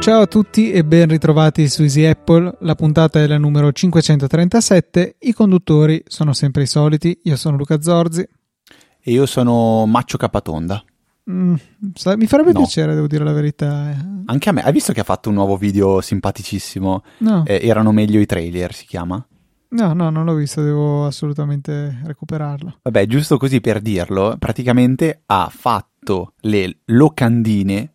Ciao a tutti e ben ritrovati su Easy Apple, la puntata è la numero 537, i conduttori sono sempre i soliti, io sono Luca Zorzi. E io sono Maccio Capatonda. Mm, mi farebbe no. piacere, devo dire la verità. Anche a me, hai visto che ha fatto un nuovo video simpaticissimo? No. Eh, erano meglio i trailer, si chiama? No, no, non l'ho visto, devo assolutamente recuperarlo. Vabbè, giusto così per dirlo, praticamente ha fatto le locandine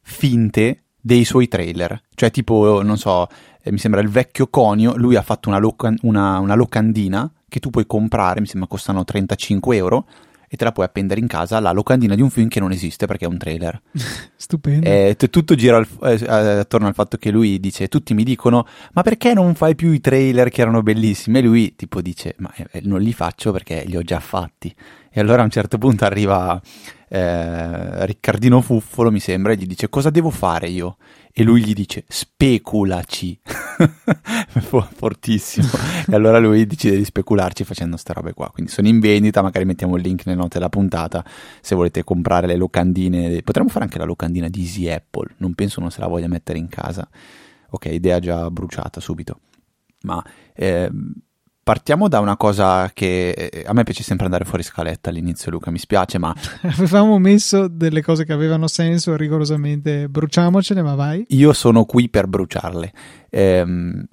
finte dei suoi trailer. Cioè, tipo, non so, eh, mi sembra il vecchio conio, lui ha fatto una, loca- una, una locandina che tu puoi comprare, mi sembra costano 35 euro e te la puoi appendere in casa la locandina di un film che non esiste perché è un trailer. Stupendo. E t- tutto gira al, eh, attorno al fatto che lui dice, tutti mi dicono, ma perché non fai più i trailer che erano bellissimi? E lui tipo dice, ma eh, non li faccio perché li ho già fatti. E allora a un certo punto arriva eh, Riccardino Fuffolo, mi sembra, e gli dice cosa devo fare io? E lui gli dice speculaci. Fortissimo. e allora lui decide di specularci facendo queste robe qua. Quindi sono in vendita, magari mettiamo il link nelle note della puntata se volete comprare le locandine. Potremmo fare anche la locandina di Easy Apple, non penso non se la voglia mettere in casa. Ok, idea già bruciata subito. Ma... Eh, partiamo da una cosa che eh, a me piace sempre andare fuori scaletta all'inizio, Luca, mi spiace, ma... Avevamo messo delle cose che avevano senso, rigorosamente bruciamocene, ma vai. Io sono qui per bruciarle. Ehm,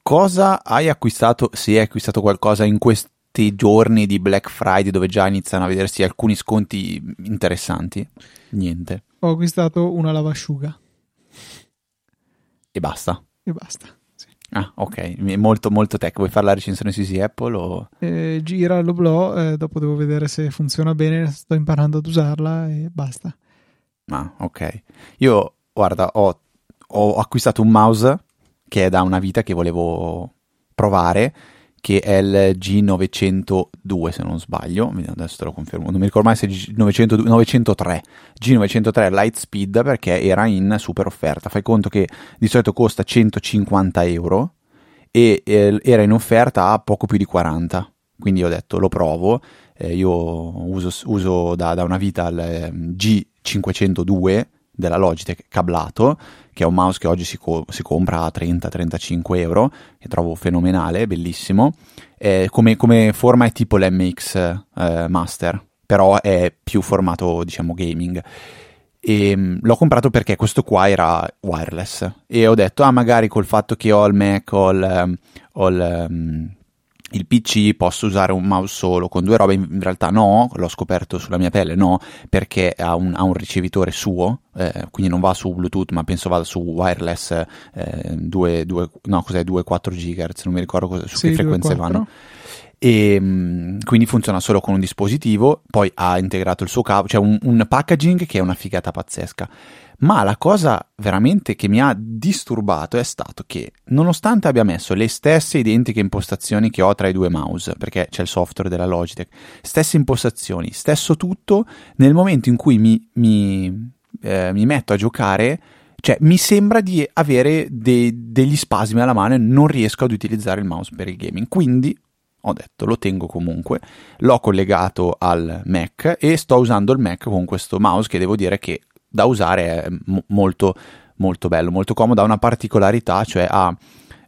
cosa hai acquistato, se hai acquistato qualcosa in questi giorni di Black Friday dove già iniziano a vedersi alcuni sconti interessanti? Niente. Ho acquistato una lavasciuga. E basta. E basta. Ah, ok, molto molto tech. Vuoi fare la recensione su Easy Apple o... Eh, gira l'Oblò, eh, dopo devo vedere se funziona bene, sto imparando ad usarla e basta. Ah, ok. Io, guarda, ho, ho acquistato un mouse che è da una vita che volevo provare che è il G902 se non sbaglio, adesso te lo confermo, non mi ricordo mai se è G902, 903, G903 Lightspeed perché era in super offerta, fai conto che di solito costa 150 euro e eh, era in offerta a poco più di 40, quindi ho detto lo provo, eh, io uso, uso da, da, una vita il eh, G502 della Logitech cablato che è un mouse che oggi si, co- si compra a 30-35 euro, che trovo fenomenale, bellissimo. Eh, come, come, forma è tipo l'MX eh, Master, però è più formato, diciamo, gaming. E mh, l'ho comprato perché questo qua era wireless e ho detto, ah, magari col fatto che ho il Mac, ho il, ho il um, il PC posso usare un mouse solo con due robe, in realtà no, l'ho scoperto sulla mia pelle, no, perché ha un, ha un ricevitore suo, eh, quindi non va su Bluetooth, ma penso vada su wireless eh, 2, 2, no, cos'è, 2,4 GHz, non mi ricordo cosa, su sì, che frequenze 2, vanno. E mm, quindi funziona solo con un dispositivo, poi ha integrato il suo cavo, cioè un, un packaging che è una figata pazzesca. Ma la cosa veramente che mi ha disturbato è stato che, nonostante abbia messo le stesse identiche impostazioni che ho tra i due mouse, perché c'è il software della Logitech, stesse impostazioni, stesso tutto, nel momento in cui mi, mi, eh, mi metto a giocare, cioè mi sembra di avere de- degli spasmi alla mano e non riesco ad utilizzare il mouse per il gaming. Quindi ho detto lo tengo comunque, l'ho collegato al Mac e sto usando il Mac con questo mouse che devo dire che da usare è m- molto, molto bello, molto comodo, ha una particolarità, cioè ha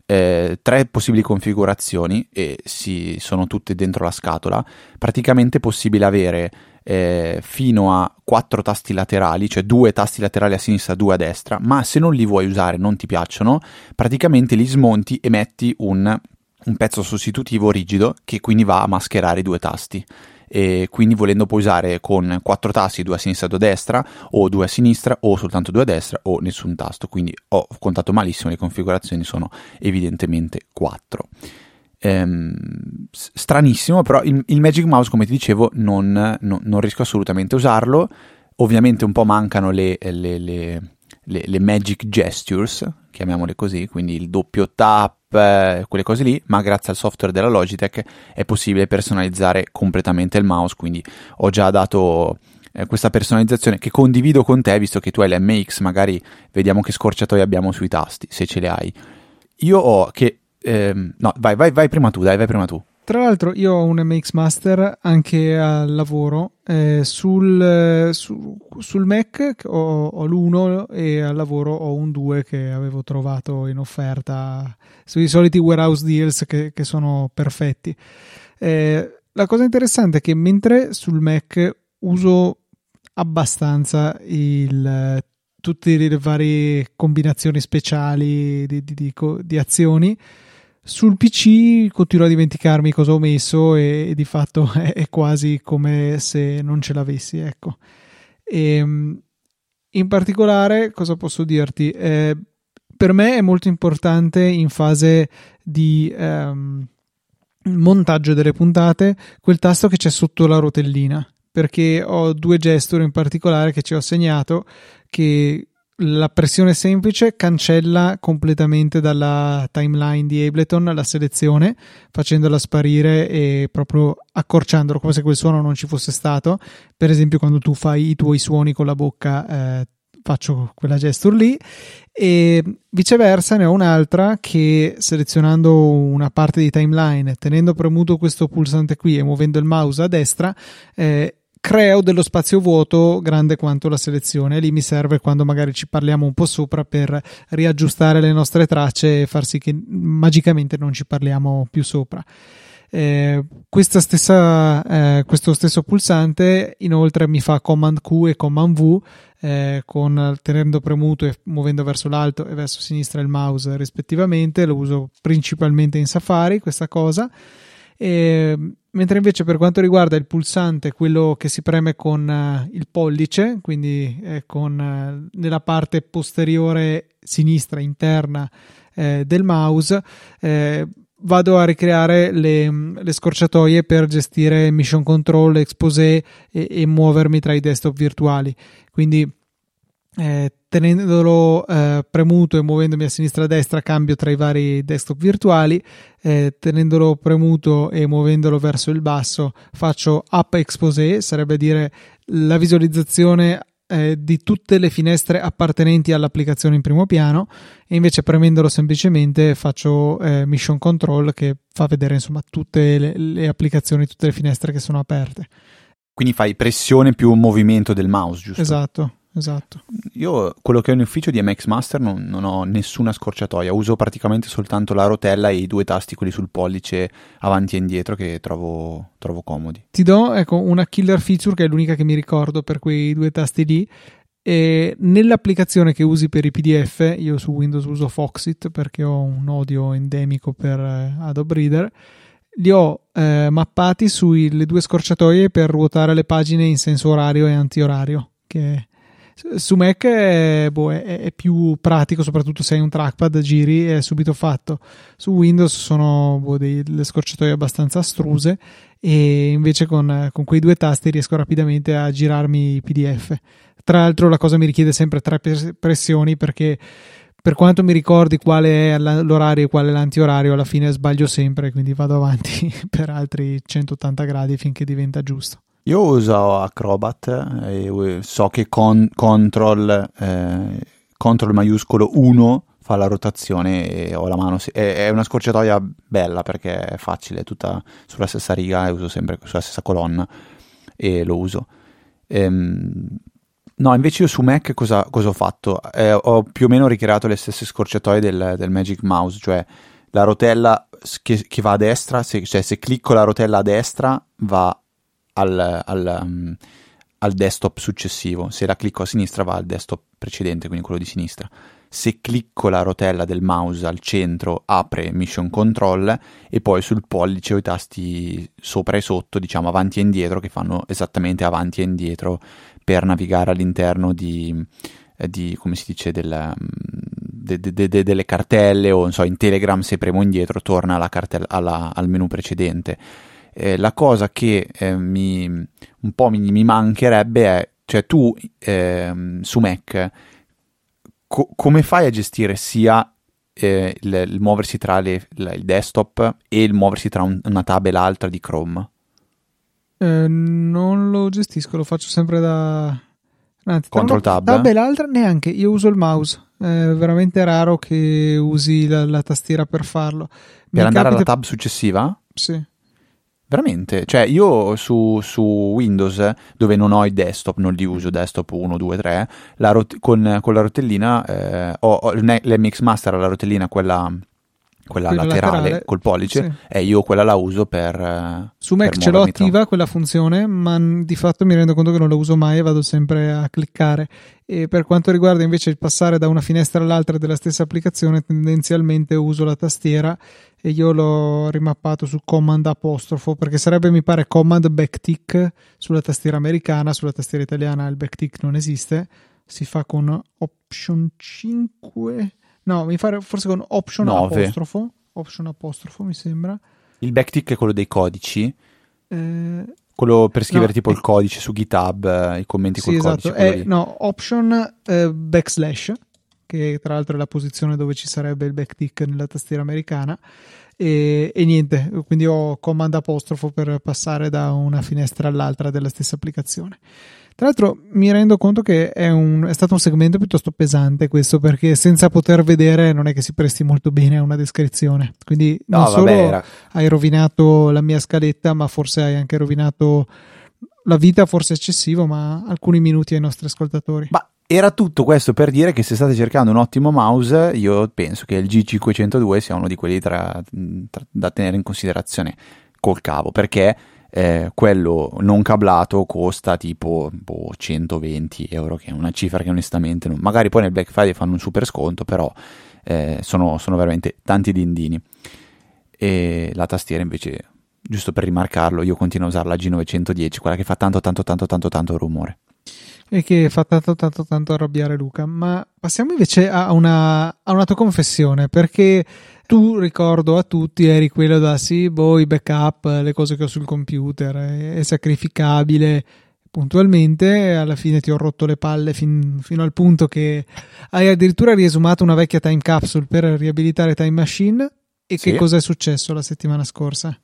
eh, tre possibili configurazioni e si, sono tutte dentro la scatola. Praticamente è possibile avere eh, fino a quattro tasti laterali, cioè due tasti laterali a sinistra, due a destra, ma se non li vuoi usare, non ti piacciono, praticamente li smonti e metti un, un pezzo sostitutivo rigido che quindi va a mascherare i due tasti e quindi volendo puoi usare con quattro tasti, due a sinistra e due a destra, o due a sinistra, o soltanto due a destra, o nessun tasto. Quindi ho contato malissimo, le configurazioni sono evidentemente quattro. Ehm, stranissimo, però il, il, Magic Mouse, come ti dicevo, non, non, non, riesco assolutamente a usarlo. Ovviamente un po' mancano le, le, le, le Magic Gestures, chiamiamole così, quindi il doppio tap, eh, quelle cose lì, ma grazie al software della Logitech è possibile personalizzare completamente il mouse, quindi ho già dato eh, questa personalizzazione che condivido con te, visto che tu hai l'MX, magari vediamo che scorciatoie abbiamo sui tasti, se ce le hai. io ho che... ehm, no, vai, vai, vai prima tu, dai, vai prima tu. Tra l'altro io ho un MX Master anche al lavoro, eh, sul, su, sul, Mac ho, ho l'1 e al lavoro ho un 2 che avevo trovato in offerta sui soliti warehouse deals che, che sono perfetti. Eh, la cosa interessante è che mentre sul Mac uso abbastanza il, tutte le varie combinazioni speciali di, di, di, di azioni, sul PC continuo a dimenticarmi cosa ho messo e, e di fatto è, è, quasi come se non ce l'avessi, ecco. E, ehm, in particolare, cosa posso dirti? Eh, per me è molto importante in fase di ehm, montaggio delle puntate quel tasto che c'è sotto la rotellina perché ho due gesture in particolare che ci ho segnato che la pressione semplice cancella completamente dalla timeline di Ableton la selezione facendola sparire e proprio accorciandolo come se quel suono non ci fosse stato. Per esempio quando tu fai i tuoi suoni con la bocca eh, faccio quella gesture lì. E viceversa ne ho un'altra che selezionando una parte di timeline tenendo premuto questo pulsante qui e muovendo il mouse a destra eh, creo dello spazio vuoto grande quanto la selezione. Lì mi serve quando magari ci parliamo un po' sopra per riaggiustare le nostre tracce e far sì che magicamente non ci parliamo più sopra. Eh, stessa, eh, questo stesso pulsante inoltre mi fa Command Q e Command V eh, con tenendo premuto e muovendo verso l'alto e verso sinistra il mouse rispettivamente lo uso principalmente in Safari questa cosa e, mentre invece per quanto riguarda il pulsante, quello che si preme con uh, il pollice, quindi eh, con, uh, nella parte posteriore sinistra interna eh, del mouse, eh, vado a ricreare le, le, scorciatoie per gestire mission control, exposé e, e muovermi tra i desktop virtuali. Quindi eh, tenendolo eh, premuto e muovendomi a sinistra e a destra cambio tra i vari desktop virtuali. Eh, tenendolo premuto e muovendolo verso il basso faccio up exposé sarebbe dire la visualizzazione eh, di tutte le finestre appartenenti all'applicazione in primo piano. E invece premendolo semplicemente faccio eh, mission control che fa vedere insomma tutte le, le applicazioni tutte le finestre che sono aperte. Quindi fai pressione più movimento del mouse giusto? esatto esatto. Io quello che ho in ufficio di MX Master non, non, ho nessuna scorciatoia, uso praticamente soltanto la rotella e i due tasti, quelli sul pollice avanti e indietro, che trovo, trovo comodi. Ti do ecco, una killer feature che è l'unica che mi ricordo per quei due tasti lì. E nell'applicazione che usi per i PDF, io su Windows uso Foxit perché ho un odio endemico per eh, Adobe Reader li ho eh, mappati sulle due scorciatoie per ruotare le pagine in senso orario e antiorario, che su Mac è, boh, è, è, più pratico, soprattutto se hai un trackpad, giri e è subito fatto. Su Windows sono boh, delle scorciatoie abbastanza astruse e invece con, con, quei due tasti riesco rapidamente a girarmi i PDF. Tra l'altro la cosa mi richiede sempre tre pressioni perché per quanto mi ricordi quale è l'orario e quale è l'antiorario, alla fine sbaglio sempre, quindi vado avanti per altri 180 gradi finché diventa giusto. Io uso Acrobat e so che con, control, eh, control maiuscolo 1 fa la rotazione e ho la mano. È, una scorciatoia bella perché è facile, è tutta sulla stessa riga e uso sempre sulla stessa colonna e lo uso. Ehm, no, invece io su Mac cosa, cosa ho fatto? Eh, ho più o meno ricreato le stesse scorciatoie del, del Magic Mouse, cioè la rotella che, che va a destra, se, cioè se clicco la rotella a destra va al, al, um, al, desktop successivo. Se la clicco a sinistra va al desktop precedente, quindi quello di sinistra. Se clicco la rotella del mouse al centro apre Mission Control e poi sul pollice ho i tasti sopra e sotto, diciamo avanti e indietro, che fanno esattamente avanti e indietro per navigare all'interno di, eh, di come si dice, del, de, de, de, delle cartelle o so, in Telegram se premo indietro torna alla cartella, alla, al menu precedente eh, la cosa che eh, mi, un po' mi, mi, mancherebbe è, cioè tu eh, su Mac co- come fai a gestire sia eh, il, il, muoversi tra le, il desktop e il muoversi tra un, una tab e l'altra di Chrome? Eh, non lo gestisco, lo faccio sempre da... Anzi, Control tab? Tab e l'altra neanche, io uso il mouse. è veramente raro che usi la, la tastiera per farlo. Mi Per andare capita- alla tab successiva? Sì. Veramente? Cioè, io su, su Windows, dove non ho i desktop, non li uso, desktop 1, 2, 3, la rot- con, con la rotellina, eh, ho, ho l'MX Master la rotellina, quella, quella Quella laterale, laterale, col pollice, sì. e io quella la uso per... eh, Su Mac per ce l'ho attiva quella funzione, ma di fatto mi rendo conto che non la uso mai e vado sempre a cliccare. E per quanto riguarda invece il passare da una finestra all'altra della stessa applicazione, tendenzialmente uso la tastiera e io l'ho rimappato su Command apostrofo perché sarebbe mi pare Command backtick sulla tastiera americana, sulla tastiera italiana il backtick non esiste, si fa con Option 5, no, mi pare forse con Option Nove. apostrofo, Option apostrofo mi sembra. Il backtick è quello dei codici, Eh, quello per scrivere No, tipo è- il codice su GitHub, eh, i commenti Sì, col codice. esatto. È, lì. no, option eh, backslash, che tra l'altro è la posizione dove ci sarebbe il backtick nella tastiera americana. E, e niente, quindi ho command apostrofo per passare da una finestra all'altra della stessa applicazione. Tra l'altro mi rendo conto che è, un- è stato un segmento piuttosto pesante questo perché senza poter vedere non è che si presti molto bene a una descrizione. Quindi non No, solo vabbè, era- hai rovinato la mia scaletta, ma forse hai anche rovinato la vita, forse eccessivo, ma alcuni minuti ai nostri ascoltatori. Ma era tutto questo per dire che se state cercando un ottimo mouse, io penso che il G502 sia uno di quelli tra- tra- da tenere in considerazione col cavo, perché eh, quello non cablato costa tipo boh, 120 euro, che è una cifra che onestamente non... magari poi nel Black Friday fanno un super sconto, però eh, sono, sono veramente tanti dindini. E la tastiera invece, giusto per rimarcarlo, io continuo a usare la G910, quella che fa tanto tanto tanto tanto tanto rumore. E che fa tanto tanto tanto arrabbiare Luca. Ma passiamo invece a una, a una tua confessione, perché tu ricordo a tutti eri quello da sì, boh, i backup, le cose che ho sul computer, è, è sacrificabile. Puntualmente, alla fine ti ho rotto le palle fin- fino al punto che hai addirittura riesumato una vecchia time capsule per riabilitare Time Machine. E Sì. che cosa è successo la settimana scorsa?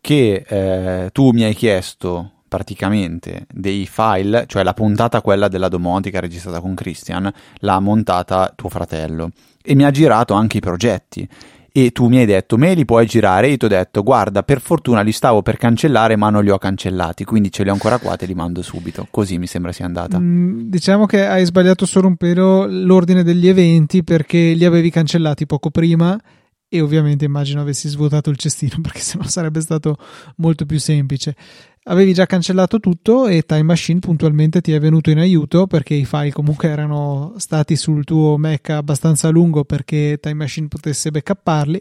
che eh, tu mi hai chiesto praticamente dei file, cioè la puntata quella della domotica registrata con Christian, l'ha montata tuo fratello e mi ha girato anche i progetti. E tu mi hai detto, me li puoi girare? E io ti ho detto, guarda, per fortuna li stavo per cancellare, ma non li ho cancellati, quindi ce li ho ancora qua, te li mando subito. Così mi sembra sia andata. Mm, diciamo che hai sbagliato solo un pelo l'ordine degli eventi perché li avevi cancellati poco prima e ovviamente immagino avessi svuotato il cestino perché sennò sarebbe stato molto più semplice. Avevi già cancellato tutto e Time Machine puntualmente ti è venuto in aiuto perché i file comunque erano stati sul tuo Mac abbastanza lungo perché Time Machine potesse backupparli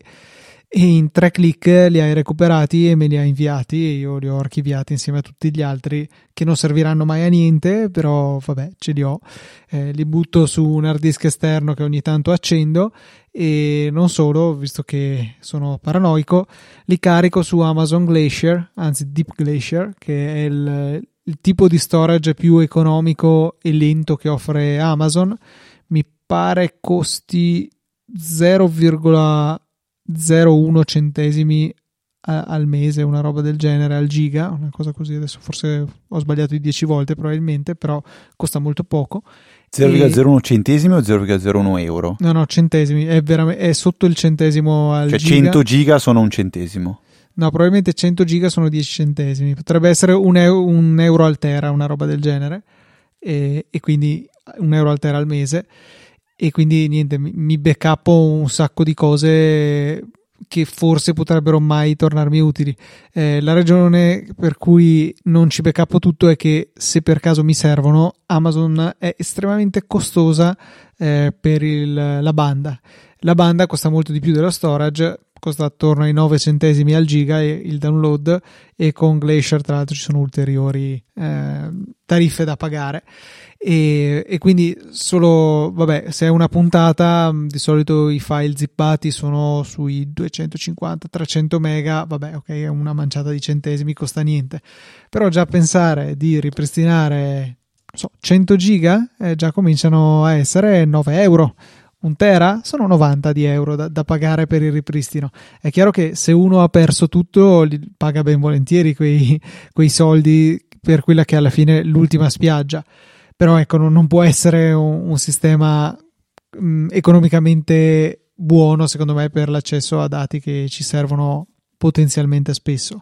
e in tre clic li hai recuperati e me li hai inviati e io li ho archiviati insieme a tutti gli altri che non serviranno mai a niente però vabbè ce li ho. Eh, li butto su un hard disk esterno che ogni tanto accendo e non solo visto che sono paranoico li carico su Amazon Glacier anzi Deep Glacier che è il, il tipo di storage più economico e lento che offre Amazon. Mi pare costi 0,01 centesimi a- al mese, una roba del genere, al giga, una cosa così. Adesso forse ho sbagliato di 10 volte probabilmente, però costa molto poco. 0,01 centesimi o 0,01 euro? No, no, centesimi, è, veramente, è sotto il centesimo al Cioè giga. 100 giga sono un centesimo. No, probabilmente 100 giga sono 10 centesimi. Potrebbe essere un, eu- un euro al tera, una roba del genere. E, e quindi un euro al tera al mese. E quindi niente, mi, mi backuppo un sacco di cose che forse potrebbero mai tornarmi utili. Eh, la ragione per cui non ci backuppo tutto è che se per caso mi servono, Amazon è estremamente costosa eh, per il- la banda. La banda costa molto di più dello storage, costa attorno ai 9 centesimi al giga il download e con Glacier tra l'altro ci sono ulteriori eh, tariffe da pagare. E, e quindi solo vabbè se è una puntata mh, di solito i file zippati sono sui 250-300 mega vabbè ok è una manciata di centesimi costa niente. Però già pensare di ripristinare so, 100 giga eh, già cominciano a essere 9 euro un tera sono 90 di euro da, da pagare per il ripristino. È chiaro che se uno ha perso tutto, paga ben volentieri quei, quei soldi per quella che è alla fine l'ultima spiaggia. Però ecco, non, non può essere un, un sistema mh, economicamente buono secondo me per l'accesso a dati che ci servono potenzialmente spesso.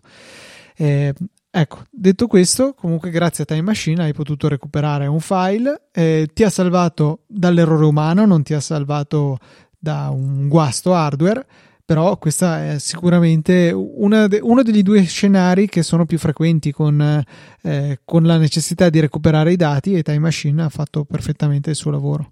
Eh, ecco, detto questo, comunque grazie a Time Machine hai potuto recuperare un file, eh, ti ha salvato dall'errore umano, non ti ha salvato da un guasto hardware, però questa è sicuramente de- uno degli due scenari che sono più frequenti con, eh, con la necessità di recuperare i dati e Time Machine ha fatto perfettamente il suo lavoro.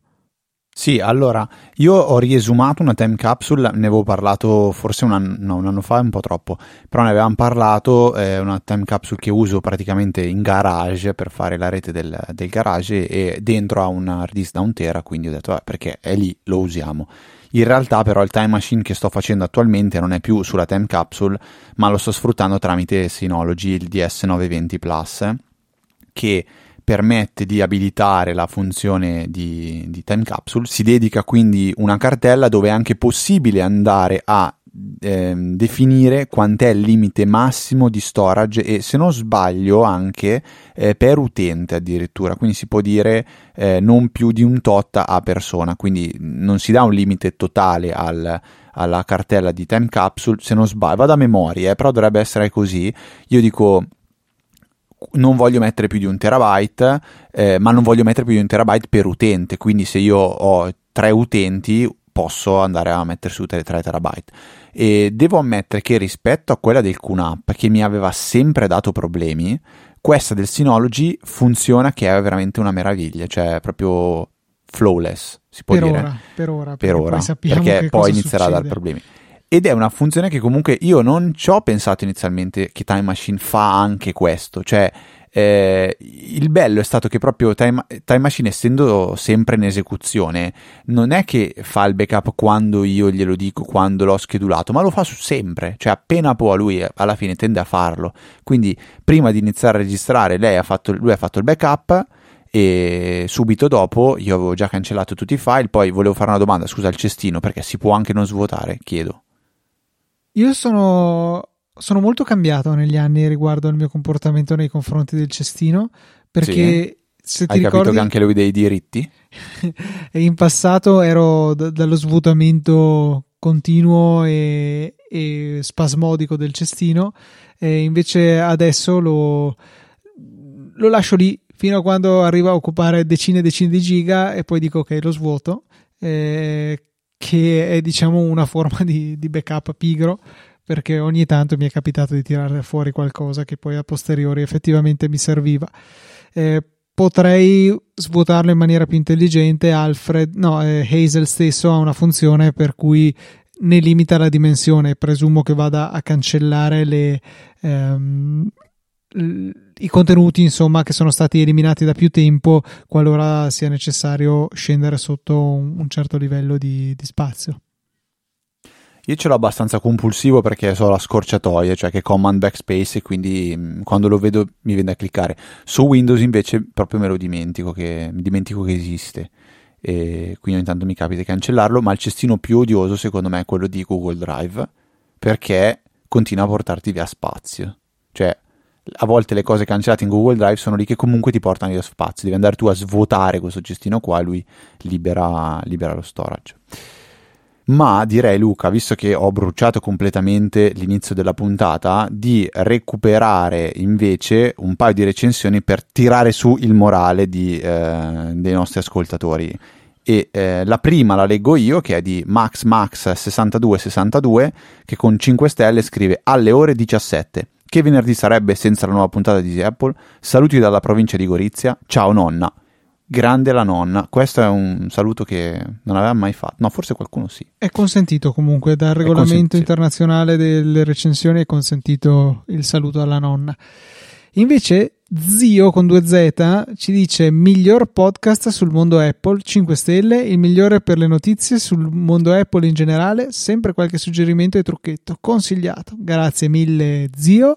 Sì, allora, io ho riesumato una time capsule, ne avevo parlato forse un anno, no, un anno fa, un po' troppo, però ne avevamo parlato, è una time capsule che uso praticamente in garage per fare la rete del, del garage e dentro ha un hard disk da un tera, quindi ho detto, vabbè, perché è lì, lo usiamo. In realtà però il time machine che sto facendo attualmente non è più sulla time capsule, ma lo sto sfruttando tramite Synology, il DS920 Plus, che permette di abilitare la funzione di, di time capsule. Si dedica quindi una cartella dove è anche possibile andare a eh, definire quant'è il limite massimo di storage e se non sbaglio anche eh, per utente addirittura. Quindi si può dire eh, non più di un tot a persona. Quindi non si dà un limite totale al, alla cartella di time capsule se non sbaglio. Vado a memoria eh, però dovrebbe essere così. Io dico non voglio mettere più di un terabyte eh, ma non voglio mettere più di un terabyte per utente quindi se io ho tre utenti posso andare a mettere su 3 terabyte. E devo ammettere che rispetto a quella del QNAP che mi aveva sempre dato problemi questa del Synology funziona che è veramente una meraviglia cioè proprio flawless si può per dire. ora, per ora per ora poi perché poi inizierà succede. a dar problemi ed è una funzione che comunque io non ci ho pensato inizialmente che Time Machine fa anche questo cioè eh, il bello è stato che proprio Time, Time, Machine, essendo sempre in esecuzione, non è che fa il backup quando io glielo dico, quando l'ho schedulato, ma lo fa sempre, cioè appena può lui alla fine tende a farlo. Quindi prima di iniziare a registrare, ha fatto, lui ha fatto il backup e subito dopo io avevo già cancellato tutti i file, poi volevo fare una domanda, scusa, il cestino, perché si può anche non svuotare, chiedo. Io sono sono molto cambiato negli anni riguardo al mio comportamento nei confronti del cestino perché sì. se ti Hai ricordi capito che anche lui dei diritti? in passato ero d- dallo svuotamento continuo e, e, spasmodico del cestino e invece adesso lo, lo lascio lì fino a quando arriva a occupare decine e decine di giga e poi dico ok lo svuoto eh, che è diciamo una forma di, di backup pigro perché ogni tanto mi è capitato di tirare fuori qualcosa che poi a posteriori effettivamente mi serviva. Eh, potrei svuotarlo in maniera più intelligente. Alfred, no, eh, Hazel stesso ha una funzione per cui ne limita la dimensione. Presumo che vada a cancellare le, ehm, i contenuti insomma che sono stati eliminati da più tempo qualora sia necessario scendere sotto un, certo livello di, di spazio. Io ce l'ho abbastanza compulsivo perché so la scorciatoia, cioè che command backspace e quindi mm, quando lo vedo mi viene a cliccare. Su Windows invece proprio me lo dimentico che, mi dimentico che esiste e quindi ogni tanto mi capita di cancellarlo, ma il cestino più odioso secondo me è quello di Google Drive perché continua a portarti via spazio. Cioè a volte le cose cancellate in Google Drive sono lì che comunque ti portano via spazio, devi andare tu a svuotare questo cestino qua e lui libera, libera lo storage ma direi Luca, visto che ho bruciato completamente l'inizio della puntata, di recuperare invece un paio di recensioni per tirare su il morale di, eh, dei nostri ascoltatori. E eh, la prima la leggo io, che è di MaxMax6262, che con 5 stelle scrive alle ore 17. Che venerdì sarebbe senza la nuova puntata di Apple? Saluti dalla provincia di Gorizia. Ciao nonna. Grande la nonna, questo è un saluto che non aveva mai fatto, no forse qualcuno sì. È consentito comunque dal regolamento internazionale delle recensioni, è consentito il saluto alla nonna. Invece Zio con 2Z ci dice miglior podcast sul mondo Apple, 5 stelle, il migliore per le notizie sul mondo Apple in generale, sempre qualche suggerimento e trucchetto, consigliato. Grazie mille Zio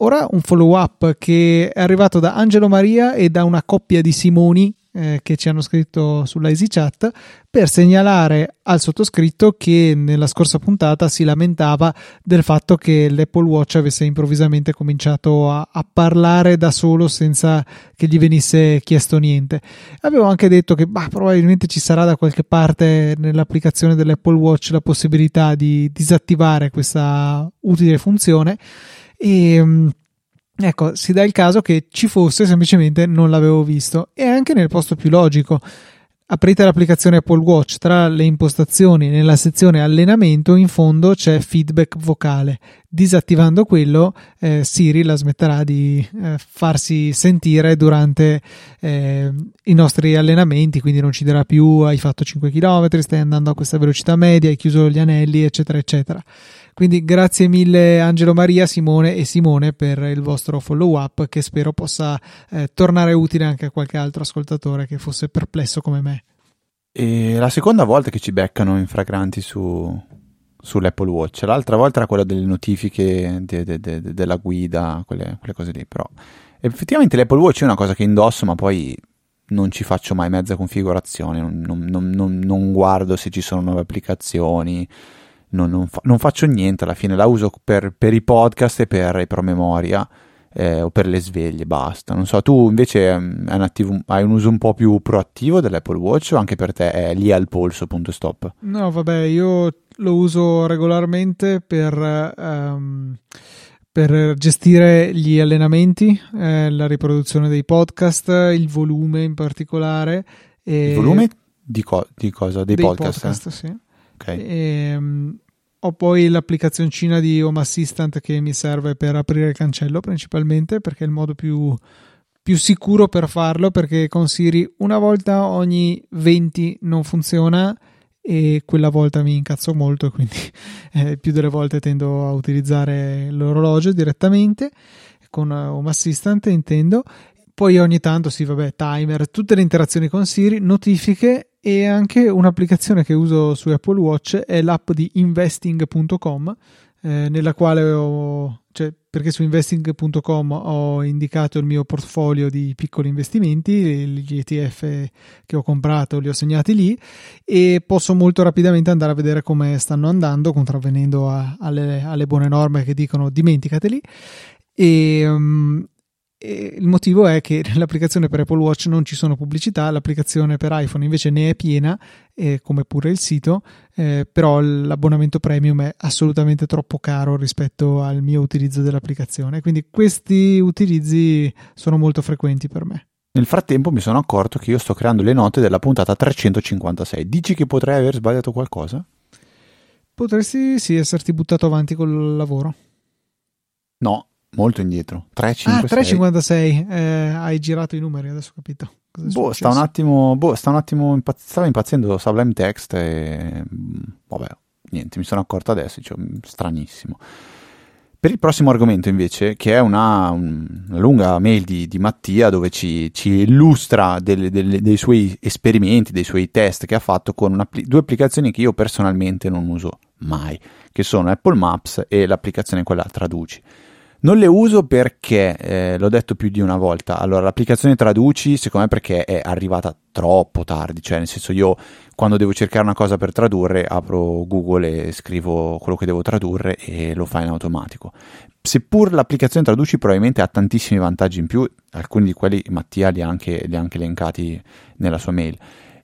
Ora un follow up che è arrivato da Angelo Maria e da una coppia di Simoni eh, che ci hanno scritto sulla EasyChat per segnalare al sottoscritto che nella scorsa puntata si lamentava del fatto che l'Apple Watch avesse improvvisamente cominciato a, a parlare da solo senza che gli venisse chiesto niente. Avevo anche detto che bah, probabilmente ci sarà da qualche parte nell'applicazione dell'Apple Watch la possibilità di disattivare questa utile funzione e mm, Ecco, si dà il caso che ci fosse, semplicemente non l'avevo visto. E anche nel posto più logico. Aprite l'applicazione Apple Watch, tra le impostazioni nella sezione allenamento in fondo c'è feedback vocale. Disattivando quello, eh, Siri la smetterà di eh, farsi sentire durante eh, i nostri allenamenti, quindi non ci dirà più hai fatto 5 km, stai andando a questa velocità media, hai chiuso gli anelli, eccetera, eccetera. Quindi grazie mille Angelo Maria, Simone e Simone per il vostro follow up che spero possa eh, tornare utile anche a qualche altro ascoltatore che fosse perplesso come me. E la seconda volta che ci beccano infragranti su, sull'Apple Watch, l'altra volta era quella delle notifiche de, de, de, della guida, quelle, quelle cose lì, però effettivamente l'Apple Watch è una cosa che indosso ma poi non ci faccio mai mezza configurazione, non, non, non, non guardo se ci sono nuove applicazioni, non, non, fa, non, faccio niente alla fine, la uso per, per i podcast e per i promemoria eh, o per le sveglie, basta. Non so, tu invece um, un attivo, hai un uso un po' più proattivo dell'Apple Watch o anche per te è lì al polso, punto stop? No, vabbè, io lo uso regolarmente per... Um per gestire gli allenamenti, eh, la riproduzione dei podcast, il volume in particolare. Il volume di, co- di cosa? Dei, dei podcast? podcast sì. Okay. E, um, ho poi l'applicazioncina di Home Assistant che mi serve per aprire il cancello principalmente perché è il modo più, più sicuro per farlo perché con Siri una volta ogni 20 non funziona e quella volta mi incazzo molto quindi eh, più delle volte tendo a utilizzare l'orologio direttamente con Home Assistant intendo poi ogni tanto sì vabbè timer tutte le interazioni con Siri notifiche e anche un'applicazione che uso su Apple Watch è l'app di investing.com eh, nella quale ho cioè, perché su investing.com ho indicato il mio portfolio di piccoli investimenti, gli ETF che ho comprato li ho segnati lì e posso molto rapidamente andare a vedere come stanno andando, contravvenendo a, alle, alle, buone norme che dicono dimenticateli. E, um, e il motivo è che nell'applicazione per Apple Watch non ci sono pubblicità, l'applicazione per iPhone invece ne è piena, eh, come pure il sito, eh, però l'abbonamento premium è assolutamente troppo caro rispetto al mio utilizzo dell'applicazione, quindi questi utilizzi sono molto frequenti per me. Nel frattempo mi sono accorto che io sto creando le note della puntata 356. Dici che potrei aver sbagliato qualcosa? Potresti sì esserti buttato avanti col lavoro. No, molto indietro. 3,56. Ah, eh, hai girato i numeri, adesso ho capito. Boh sta, un attimo, boh, sta un attimo, impazz- stava impazzendo Sublime Text e mm, vabbè, niente, mi sono accorto adesso, cioè, stranissimo. Per il prossimo argomento invece, che è una, una lunga mail di, di, Mattia dove ci, ci illustra delle, delle, dei suoi esperimenti, dei suoi test che ha fatto con due applicazioni che io personalmente non uso mai, che sono Apple Maps e l'applicazione quella Traduci. Non le uso perché, eh, l'ho detto più di una volta, allora l'applicazione traduci secondo me perché è arrivata troppo tardi, cioè nel senso io quando devo cercare una cosa per tradurre apro Google e scrivo quello che devo tradurre e lo fa in automatico. Seppur l'applicazione traduci probabilmente ha tantissimi vantaggi in più, alcuni di quelli Mattia li ha anche, li ha anche elencati nella sua mail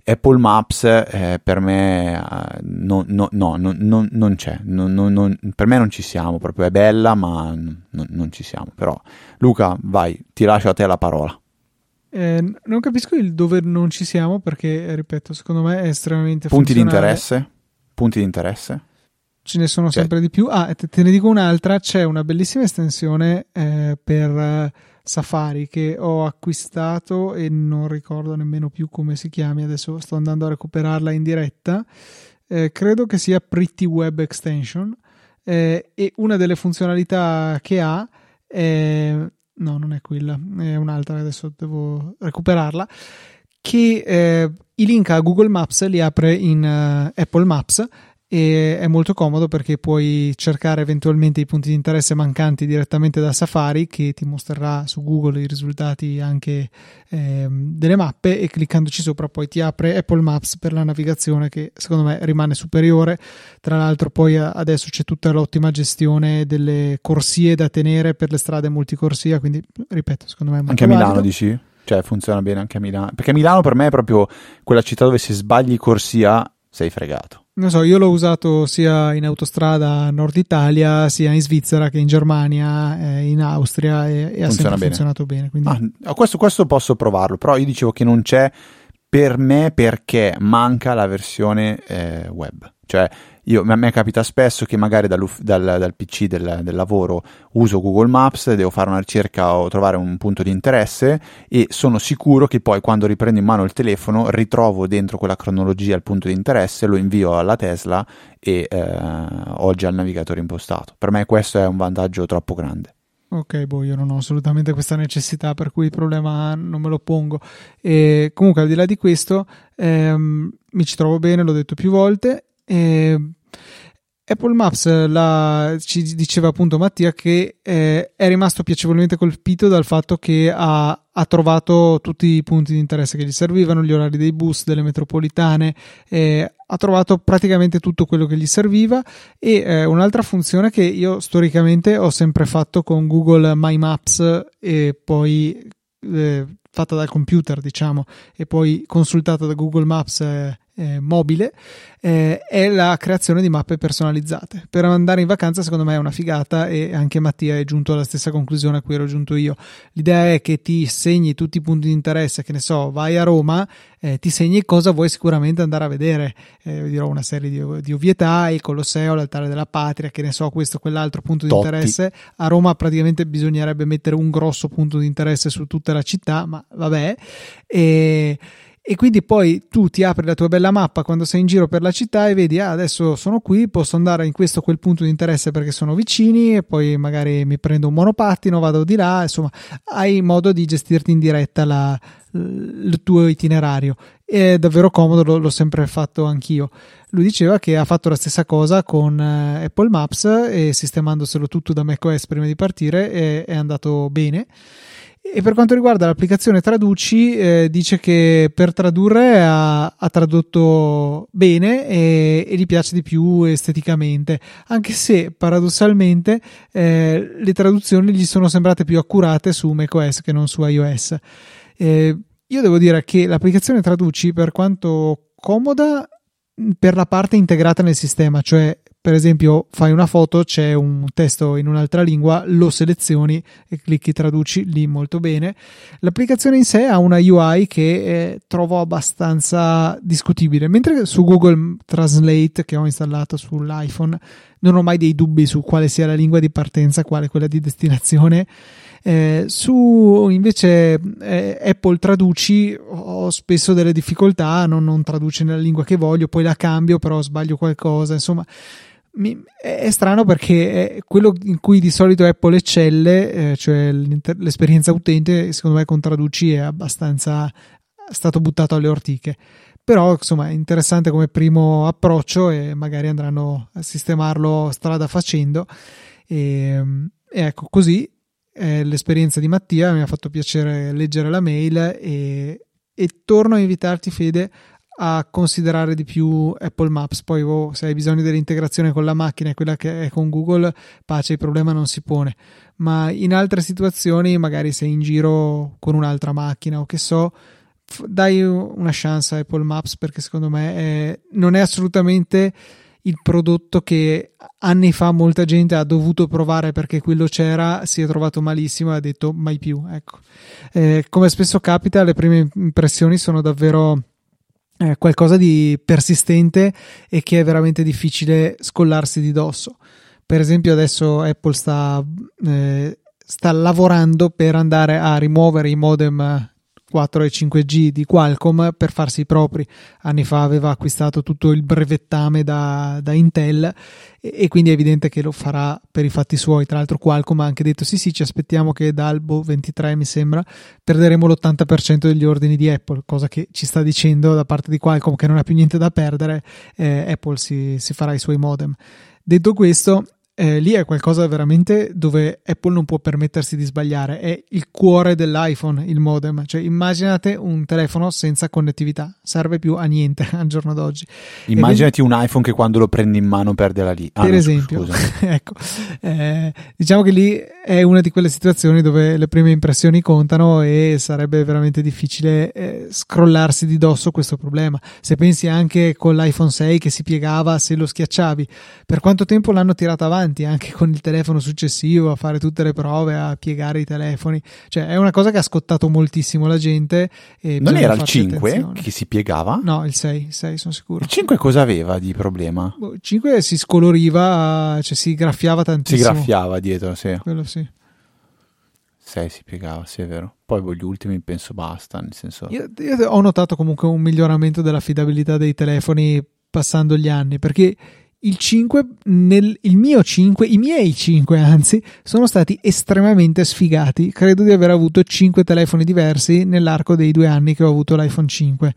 Apple Maps eh, per me eh, no, no, no, no, non c'è, per me non ci siamo, proprio è bella ma non ci siamo. Però Luca, vai, ti lascio a te la parola. Eh, non capisco il dove non ci siamo perché, ripeto, secondo me è estremamente Punti di interesse? Punti di interesse? Ce ne sono sempre di più. Ah, te, te, ne dico un'altra, c'è una bellissima estensione eh, per Safari che ho acquistato e non ricordo nemmeno più come si chiami, adesso sto andando a recuperarla in diretta. Eh, credo che sia Pretty Web Extension eh, e una delle funzionalità che ha è no, non è quella, è un'altra, adesso devo recuperarla che eh, i link a Google Maps li apre in uh, Apple Maps e è molto comodo perché puoi cercare eventualmente i punti di interesse mancanti direttamente da Safari che ti mostrerà su Google i risultati anche eh, delle mappe e cliccandoci sopra poi ti apre Apple Maps per la navigazione che secondo me rimane superiore tra l'altro poi adesso c'è tutta l'ottima gestione delle corsie da tenere per le strade multicorsia quindi ripeto secondo me è molto anche a Milano valido. dici? Cioè funziona bene anche a Milano perché Milano per me è proprio quella città dove se sbagli corsia sei fregato non so, io l'ho usato sia in autostrada Nord Italia, sia in Svizzera che in Germania, eh, in Austria e, e ha sempre bene. funzionato bene. Quindi... Ah, questo, questo posso provarlo, però io dicevo che non c'è per me perché manca la versione eh, web. Cioè, io, a me capita spesso che magari dal, dal PC del, del, lavoro uso Google Maps, devo fare una ricerca o trovare un punto di interesse e sono sicuro che poi quando riprendo in mano il telefono ritrovo dentro quella cronologia il punto di interesse, lo invio alla Tesla e eh, ho già il navigatore impostato. Per me questo è un vantaggio troppo grande. Ok, boh, io non ho assolutamente questa necessità, per cui il problema non me lo pongo. E comunque, al di là di questo, ehm, mi ci trovo bene, l'ho detto più volte. E Apple Maps la, ci diceva appunto Mattia che eh, è rimasto piacevolmente colpito dal fatto che ha, ha, trovato tutti i punti di interesse che gli servivano, gli orari dei bus, delle metropolitane, eh, ha trovato praticamente tutto quello che gli serviva. E eh, un'altra funzione che io storicamente ho sempre fatto con Google My Maps e poi eh, fatta dal computer diciamo e poi consultata da Google Maps eh, mobile eh, è la creazione di mappe personalizzate. Per andare in vacanza, secondo me è una figata e anche Mattia è giunto alla stessa conclusione a cui ero giunto io. L'idea è che ti segni tutti i punti di interesse, che ne so, vai a Roma, eh, ti segni cosa vuoi sicuramente andare a vedere. Eh, dirò una serie di, di ovvietà, il Colosseo, l'altare della patria, che ne so, questo, quell'altro punto Totti. di interesse. A Roma praticamente bisognerebbe mettere un grosso punto di interesse su tutta la città, ma vabbè. E e quindi poi tu ti apri la tua bella mappa quando sei in giro per la città e vedi ah, adesso sono qui, posso andare in questo o quel punto di interesse perché sono vicini e poi magari mi prendo un monopattino, vado di là, insomma hai modo di gestirti in diretta la, il tuo itinerario. È davvero comodo, l'ho sempre fatto anch'io. Lui diceva che ha fatto la stessa cosa con eh, Apple Maps e sistemandoselo tutto da macOS prima di partire è, è andato bene. E per quanto riguarda l'applicazione Traduci, eh, dice che per tradurre ha, ha tradotto bene e, e, gli piace di più esteticamente, anche se paradossalmente eh, le traduzioni gli sono sembrate più accurate su macOS che non su iOS. Eh, io devo dire che l'applicazione Traduci, per quanto comoda, per la parte integrata nel sistema, cioè per esempio fai una foto, c'è un testo in un'altra lingua, lo selezioni e clicchi traduci lì molto bene. L'applicazione in sé ha una UI che eh, trovo abbastanza discutibile, mentre su Google Translate che ho installato sull'iPhone non ho mai dei dubbi su quale sia la lingua di partenza, quale quella di destinazione. Eh, su invece eh, Apple traduci ho spesso delle difficoltà, non, non traduce nella lingua che voglio, poi la cambio, però sbaglio qualcosa, insomma mi, è strano perché quello in cui di solito Apple eccelle, eh, cioè l'esperienza utente, secondo me con Traduci è abbastanza stato buttato alle ortiche. Però insomma è interessante come primo approccio e magari andranno a sistemarlo strada facendo. E, e ecco, così è l'esperienza di Mattia, mi ha fatto piacere leggere la mail e, e torno a invitarti Fede a considerare di più Apple Maps. Poi oh, se hai bisogno dell'integrazione con la macchina e quella che è con Google, pace, il problema non si pone. Ma in altre situazioni, magari sei in giro con un'altra macchina o che so, dai una chance a Apple Maps perché secondo me è, non è assolutamente il prodotto che anni fa molta gente ha dovuto provare perché quello c'era, si è trovato malissimo e ha detto mai più. Ecco. Eh, come spesso capita, le prime impressioni sono davvero eh, qualcosa di persistente e che è veramente difficile scollarsi di dosso. Per esempio, adesso Apple sta, eh, sta lavorando per andare a rimuovere i modem 4 e 5G di Qualcomm per farsi i propri. Anni fa aveva acquistato tutto il brevettame da, da Intel e, e, quindi è evidente che lo farà per i fatti suoi. Tra l'altro Qualcomm ha anche detto sì sì ci aspettiamo che dal boh, 23 mi sembra perderemo l'80% degli ordini di Apple, cosa che ci sta dicendo da parte di Qualcomm che non ha più niente da perdere, eh, Apple si, si farà i suoi modem. Detto questo, eh, lì è qualcosa veramente dove Apple non può permettersi di sbagliare. È il cuore dell'iPhone, il modem. Cioè, immaginate un telefono senza connettività, serve più a niente al giorno d'oggi. Immaginati quindi, un iPhone che quando lo prendi in mano perde la linea. Ah, per no, esempio, ecco, eh, diciamo che lì è una di quelle situazioni dove le prime impressioni contano e sarebbe veramente difficile eh, scrollarsi di dosso questo problema. Se pensi anche con l'iPhone 6 che si piegava se lo schiacciavi, per quanto tempo l'hanno tirata avanti? Avanti anche con il telefono successivo a fare tutte le prove, a piegare i telefoni. Cioè, è una cosa che ha scottato moltissimo la gente. non era il 5 attenzione. che si piegava? No, il 6, il 6 sono sicuro. Il 5 cosa aveva di problema? Boh, il 5 si scoloriva, cioè si graffiava tantissimo. Si graffiava dietro, sì. Quello sì. 6 si piegava, sì è vero. Poi gli ultimi penso basta, nel senso... Io, io ho notato comunque un miglioramento dell'affidabilità dei telefoni passando gli anni, perché il 5, nel, il mio 5, i miei 5 anzi, sono stati estremamente sfigati. Credo di aver avuto 5 telefoni diversi nell'arco dei due anni che ho avuto l'iPhone 5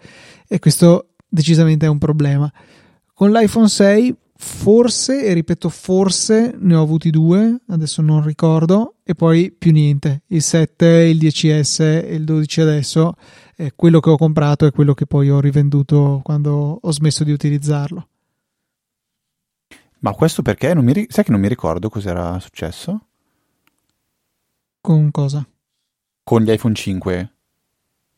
e questo decisamente è un problema. Con l'iPhone 6 forse, e ripeto forse, ne ho avuti due, adesso non ricordo, e poi più niente. Il 7, il 10S e il 12 adesso, è quello che ho comprato e quello che poi ho rivenduto quando ho smesso di utilizzarlo. Ma questo perché? Non mi, sai che non mi ricordo cos'era successo? Con cosa? Con gli iPhone 5.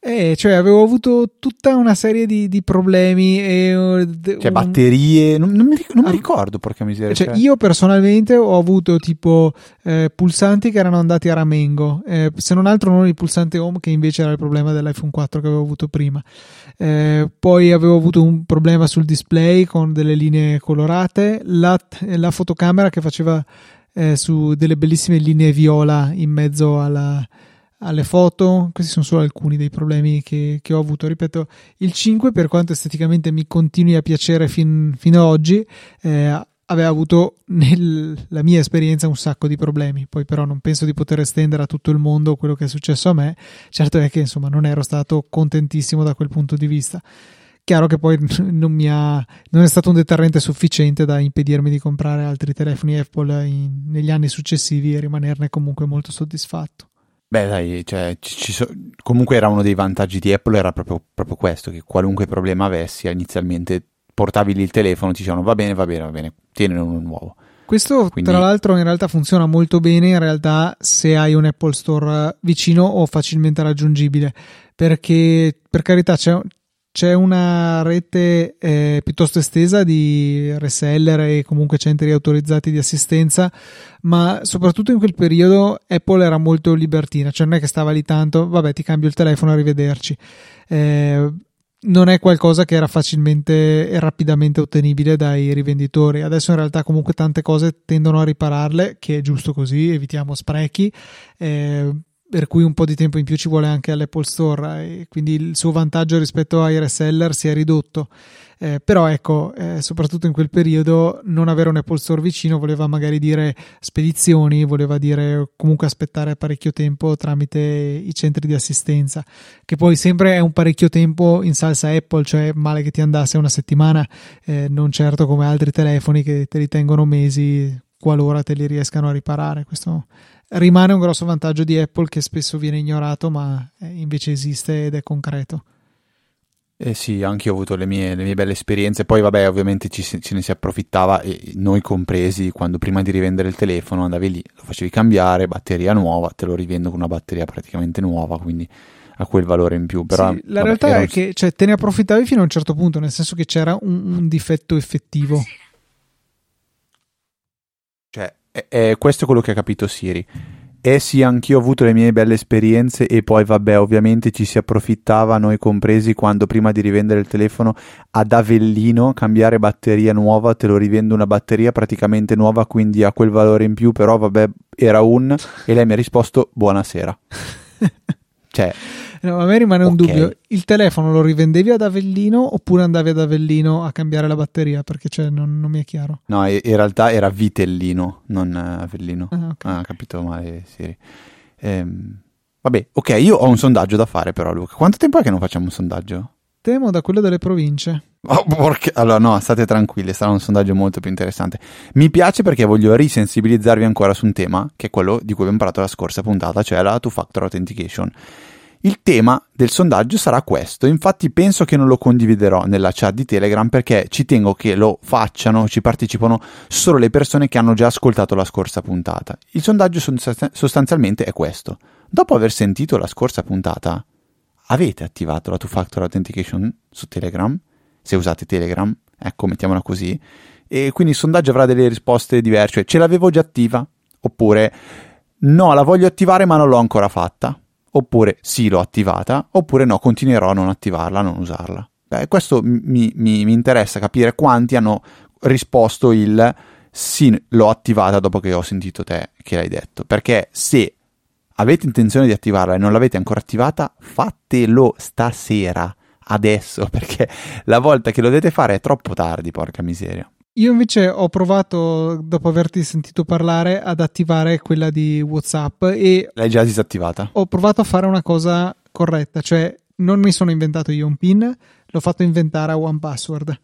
Eh, cioè avevo avuto tutta una serie di, di problemi e, cioè un... batterie non, non, mi, non ah, mi, ricordo porca miseria cioè, cioè, io personalmente ho avuto tipo eh, pulsanti che erano andati a ramengo. Eh, se non altro non il pulsante home che invece era il problema dell'iPhone 4 che avevo avuto prima. Eh, poi avevo avuto un problema sul display con delle linee colorate. La, la fotocamera che faceva eh, su delle bellissime linee viola in mezzo alla alle foto. Questi sono solo alcuni dei problemi che, che ho avuto. Ripeto, il 5, per quanto esteticamente mi continui a piacere fin, fino ad oggi, eh, aveva avuto nella mia esperienza un sacco di problemi. Poi, però, non penso di poter estendere a tutto il mondo quello che è successo a me. Certo è che insomma non ero stato contentissimo da quel punto di vista. Chiaro che poi non, mi ha, non è stato un deterrente sufficiente da impedirmi di comprare altri telefoni Apple in, negli anni successivi e rimanerne comunque molto soddisfatto. Beh, dai, cioè, so... comunque era uno dei vantaggi di Apple, era proprio, proprio, questo, che qualunque problema avessi, inizialmente portavi lì il telefono, ti dicevano va bene, va bene, va bene, tienene uno nuovo. Questo Quindi... tra l'altro in realtà funziona molto bene in realtà se hai un Apple Store vicino o facilmente raggiungibile, perché per carità c'è, c'è una rete eh, piuttosto estesa di reseller e comunque centri autorizzati di assistenza, ma soprattutto in quel periodo Apple era molto libertina, cioè non è che stava lì tanto, vabbè ti cambio il telefono, arrivederci. Eh, non è qualcosa che era facilmente e rapidamente ottenibile dai rivenditori. Adesso in realtà comunque tante cose tendono a ripararle, che è giusto così, evitiamo sprechi. Eh, per cui un po' di tempo in più ci vuole anche all'Apple Store e quindi il suo vantaggio rispetto ai reseller si è ridotto. Eh, però ecco, eh, soprattutto in quel periodo non avere un Apple Store vicino voleva magari dire spedizioni, voleva dire comunque aspettare parecchio tempo tramite i centri di assistenza, che poi sempre è un parecchio tempo in salsa Apple, cioè male che ti andasse una settimana, eh, non certo come altri telefoni che te li tengono mesi qualora te li riescano a riparare. Questo rimane un grosso vantaggio di Apple che spesso viene ignorato, ma eh, invece esiste ed è concreto. Eh sì, anche io ho avuto le mie, le mie belle esperienze. Poi, vabbè, ovviamente ci, ce ne si approfittava, e noi compresi, quando prima di rivendere il telefono andavi lì, lo facevi cambiare, batteria nuova, te lo rivendo con una batteria praticamente nuova, quindi ha quel valore in più. Però, sì, la vabbè, realtà è un... che cioè, te ne approfittavi fino a un certo punto, nel senso che c'era un, un difetto effettivo. Cioè, è, è questo quello che ha capito Siri. Eh sì, anch'io ho avuto le mie belle esperienze e poi vabbè, ovviamente ci si approfittava, noi compresi, quando prima di rivendere il telefono ad Avellino, cambiare batteria nuova, te lo rivendo una batteria praticamente nuova, quindi ha quel valore in più, però vabbè, era un... E lei mi ha risposto buonasera. Cioè, no, a me rimane un okay. dubbio. Il telefono lo rivendevi ad Avellino oppure andavi ad Avellino a cambiare la batteria? Perché cioè, non, non, mi è chiaro. No, in realtà era Vitellino, non Avellino. Ah, okay. ah capito male, Siri. Ehm, vabbè, ok, io ho un sondaggio da fare però, Luca. Quanto tempo è che non facciamo un sondaggio? Temo da quello delle province. Oh, porca... Allora, no, state tranquilli, sarà un sondaggio molto più interessante. Mi piace perché voglio risensibilizzarvi ancora su un tema, che è quello di cui abbiamo parlato la scorsa puntata, cioè la two-factor authentication. Il tema del sondaggio sarà questo, infatti penso che non lo condividerò nella chat di Telegram perché ci tengo che lo facciano, ci partecipano solo le persone che hanno già ascoltato la scorsa puntata. Il sondaggio sostanzialmente è questo. Dopo aver sentito la scorsa puntata, avete attivato la two-factor authentication su Telegram? Se usate Telegram, ecco, mettiamola così. E quindi il sondaggio avrà delle risposte diverse, cioè ce l'avevo già attiva, oppure no, la voglio attivare ma non l'ho ancora fatta, oppure sì, l'ho attivata, oppure no, continuerò a non attivarla, a non usarla. Beh, questo mi, mi, mi interessa capire quanti hanno risposto il sì, l'ho attivata dopo che ho sentito te che l'hai detto, perché se avete intenzione di attivarla e non l'avete ancora attivata, fatelo stasera, adesso, perché la volta che lo dovete fare è troppo tardi, porca miseria. Io invece ho provato, dopo averti sentito parlare, ad attivare quella di WhatsApp e... L'hai già disattivata? Ho provato a fare una cosa corretta, cioè non mi sono inventato io un PIN, l'ho fatto inventare a OnePassword.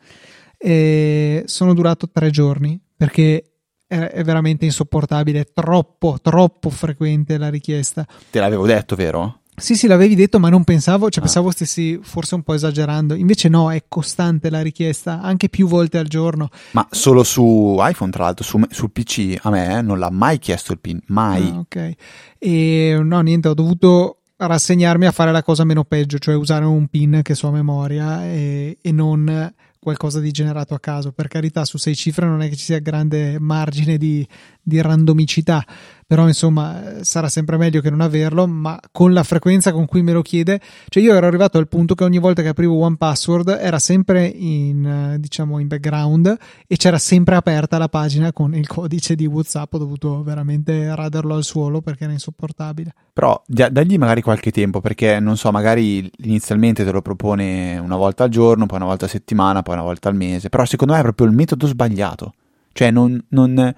E sono durato tre giorni perché è veramente insopportabile, è troppo, troppo frequente la richiesta. Te l'avevo detto, vero? Sì, sì, l'avevi detto, ma non pensavo, cioè ah. pensavo stessi forse un po' esagerando. Invece no, è costante la richiesta, anche più volte al giorno. Ma solo su iPhone, tra l'altro, su, sul PC a me eh, non l'ha mai chiesto il PIN, mai. Ah, ok. E no, niente, ho dovuto rassegnarmi a fare la cosa meno peggio, cioè usare un PIN che so a memoria e, e non qualcosa di generato a caso. Per carità, su sei cifre non è che ci sia grande margine di, di randomicità, però insomma sarà sempre meglio che non averlo, ma con la frequenza con cui me lo chiede, cioè io ero arrivato al punto che ogni volta che aprivo One Password era sempre in diciamo in background e c'era sempre aperta la pagina con il codice di WhatsApp, ho dovuto veramente raderlo al suolo perché era insopportabile. Però dagli magari qualche tempo perché non so, magari inizialmente te lo propone una volta al giorno, poi una volta a settimana, poi una volta al mese, però secondo me è proprio il metodo sbagliato. Cioè non, non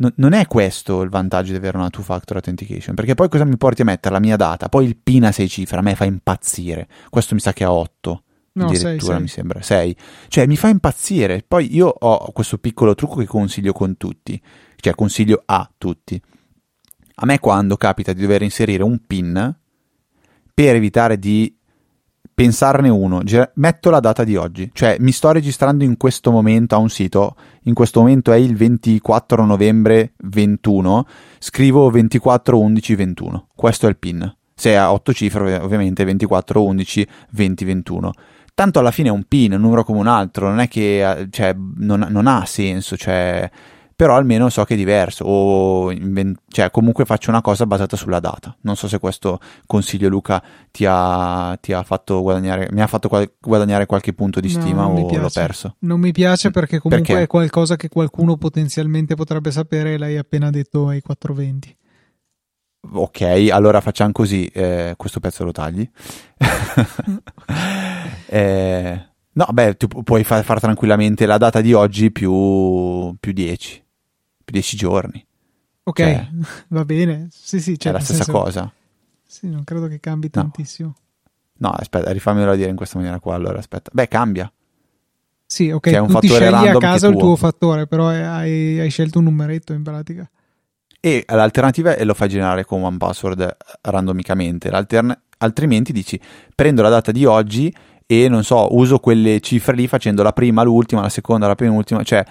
No, non è questo il vantaggio di avere una two-factor authentication, perché poi cosa mi porti a mettere la mia data? Poi il PIN a 6 cifre, a me fa impazzire. Questo mi sa che ha 8. No, addirittura sei, mi sembra 6. Cioè mi fa impazzire. Poi io ho questo piccolo trucco che consiglio con tutti, cioè consiglio a tutti. A me quando capita di dover inserire un PIN per evitare di pensarne uno, metto la data di oggi, cioè mi sto registrando in questo momento a un sito, in questo momento è il 24 novembre 21, scrivo 24 11 21, questo è il PIN, se ha 8 cifre ovviamente 24 11 20 21. Tanto alla fine è un PIN, un numero come un altro, non è che cioè, non, non ha senso, cioè però almeno so che è diverso o inven- cioè comunque faccio una cosa basata sulla data. Non so se questo consiglio Luca ti ha, ti ha fatto guadagnare mi ha fatto qual- guadagnare qualche punto di stima no, o l'ho perso. Non mi piace perché comunque perché? è qualcosa che qualcuno potenzialmente potrebbe sapere e l'hai appena detto ai 420 ok allora facciamo così eh, questo pezzo lo tagli. Eh, No, beh, tu puoi fare far tranquillamente la data di oggi più, più 10 dieci giorni. Ok, cioè, va bene. Sì, sì, cioè, è la stessa senso... cosa. Sì, non credo che cambi no. tantissimo. No, aspetta, rifammelo dire in questa maniera qua. Allora, aspetta. Beh, cambia. Sì, ok, cioè, un tu ti scegli a caso il tuo fattore, però hai, hai, scelto un numeretto in pratica. E l'alternativa è lo fai generare con one password randomicamente. altrimenti dici, prendo la data di oggi e non so, uso quelle cifre lì facendo la prima, l'ultima, la seconda, la prima, l'ultima, cioè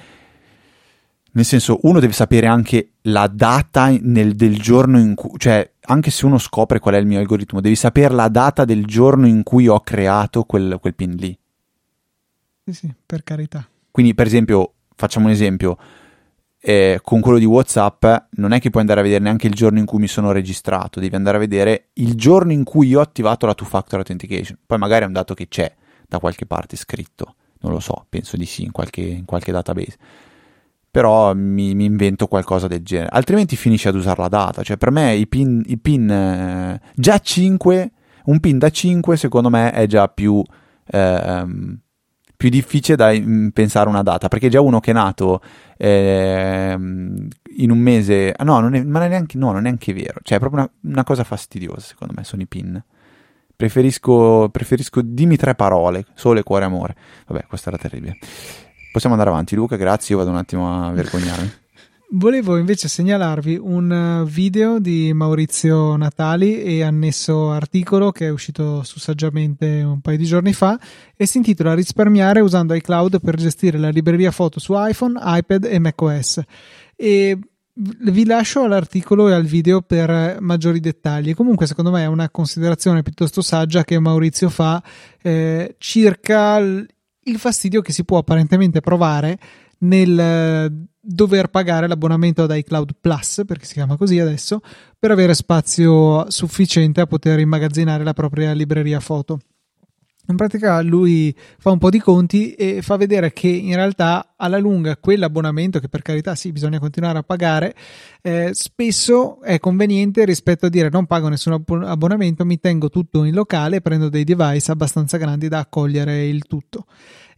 nel senso, uno deve sapere anche la data nel, del giorno in cui, cioè, anche se uno scopre qual è il mio algoritmo, devi sapere la data del giorno in cui ho creato quel, quel pin lì. Sì, sì, per carità. Quindi, per esempio, facciamo un esempio. Eh, con quello di WhatsApp non è che puoi andare a vedere neanche il giorno in cui mi sono registrato, devi andare a vedere il giorno in cui ho attivato la two-factor authentication. Poi magari è un dato che c'è da qualche parte scritto, non lo so, penso di sì, in qualche, in qualche database però mi, mi, invento qualcosa del genere. Altrimenti finisci ad usare la data. Cioè, per me i pin, i pin eh, già 5 Un pin da 5 secondo me è già più, ehm, più difficile da pensare una data, perché già uno che è nato ehm, in un mese... No, non è, ma non è neanche, no, non è neanche vero, cioè è proprio una, una cosa fastidiosa secondo me, sono i pin. Preferisco, preferisco, dimmi tre parole, sole, cuore, amore. Vabbè, questo era terribile. Possiamo andare avanti, Luca, grazie, io vado un attimo a vergognarmi. Volevo invece segnalarvi un eh, video di Maurizio Natali e annesso articolo che è uscito su Saggiamente un paio di giorni fa e si intitola Risparmiare usando iCloud per gestire la libreria foto su iPhone, iPad e macOS. E vi lascio all'articolo e al video per maggiori dettagli. Comunque, secondo me, è una considerazione piuttosto saggia che Maurizio fa eh, circa il fastidio che si può apparentemente provare nel eh, dover pagare l'abbonamento ad iCloud Plus, perché si chiama così adesso, per avere spazio sufficiente a poter immagazzinare la propria libreria foto. In pratica lui fa un po' di conti e fa vedere che in realtà alla lunga quell'abbonamento, che per carità sì bisogna continuare a pagare, eh, spesso è conveniente rispetto a dire non pago nessun abbonamento, mi tengo tutto in locale e prendo dei device abbastanza grandi da accogliere il tutto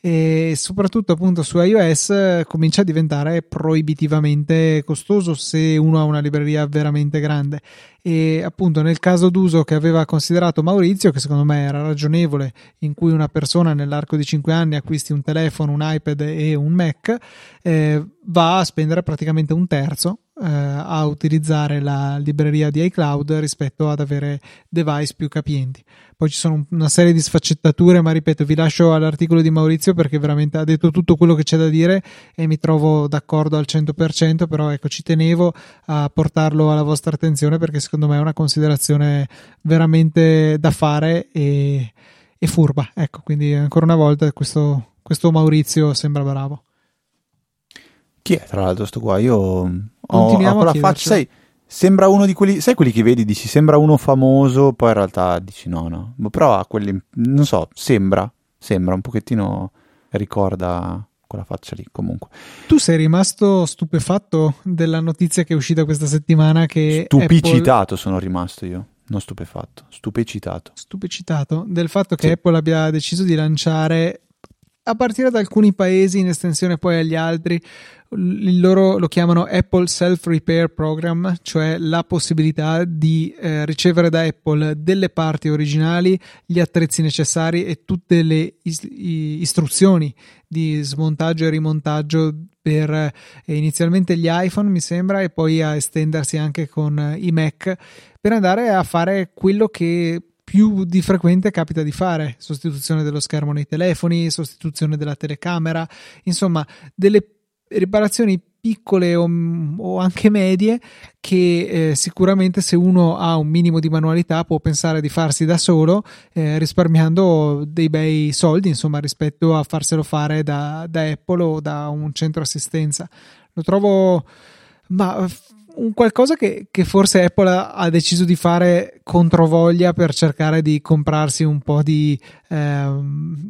e soprattutto appunto su iOS comincia a diventare proibitivamente costoso se uno ha una libreria veramente grande. E appunto nel caso d'uso che aveva considerato Maurizio che secondo me era ragionevole in cui una persona nell'arco di 5 anni acquisti un telefono, un iPad e un Mac eh, va a spendere praticamente un terzo eh, a utilizzare la libreria di iCloud rispetto ad avere device più capienti. Poi ci sono una serie di sfaccettature, ma ripeto, vi lascio all'articolo di Maurizio perché veramente ha detto tutto quello che c'è da dire e mi trovo d'accordo al 100%, però ecco, ci tenevo a portarlo alla vostra attenzione perché secondo me è una considerazione veramente da fare e, e furba. Ecco, quindi ancora una volta questo, questo Maurizio sembra bravo. Chi è tra l'altro sto qua? Io ho, la faccia, sai, sembra uno di quelli, sai quelli che vedi, dici sembra uno famoso, poi in realtà dici no, no, però ha quelli, non so, sembra, sembra un pochettino, ricorda quella faccia lì comunque. Tu sei rimasto stupefatto della notizia che è uscita questa settimana che Stupicitato Apple... sono rimasto io. Non stupefatto, stupecitato. Stupecitato del fatto che sì. Apple abbia deciso di lanciare a partire da alcuni paesi in estensione poi agli altri il loro lo chiamano Apple Self Repair Program, cioè la possibilità di eh, ricevere da Apple delle parti originali, gli attrezzi necessari e tutte le is- istruzioni di smontaggio e rimontaggio per eh, inizialmente gli iPhone, mi sembra, e poi a estendersi anche con i Mac per andare a fare quello che più di frequente capita di fare. Sostituzione dello schermo nei telefoni, sostituzione della telecamera, insomma, delle riparazioni piccole o, o, anche medie che eh, sicuramente se uno ha un minimo di manualità può pensare di farsi da solo eh, risparmiando dei bei soldi insomma rispetto a farselo fare da, da Apple o da un centro assistenza. Lo trovo ma un qualcosa che, che, forse Apple ha, deciso di fare controvoglia per cercare di comprarsi un po' di, eh,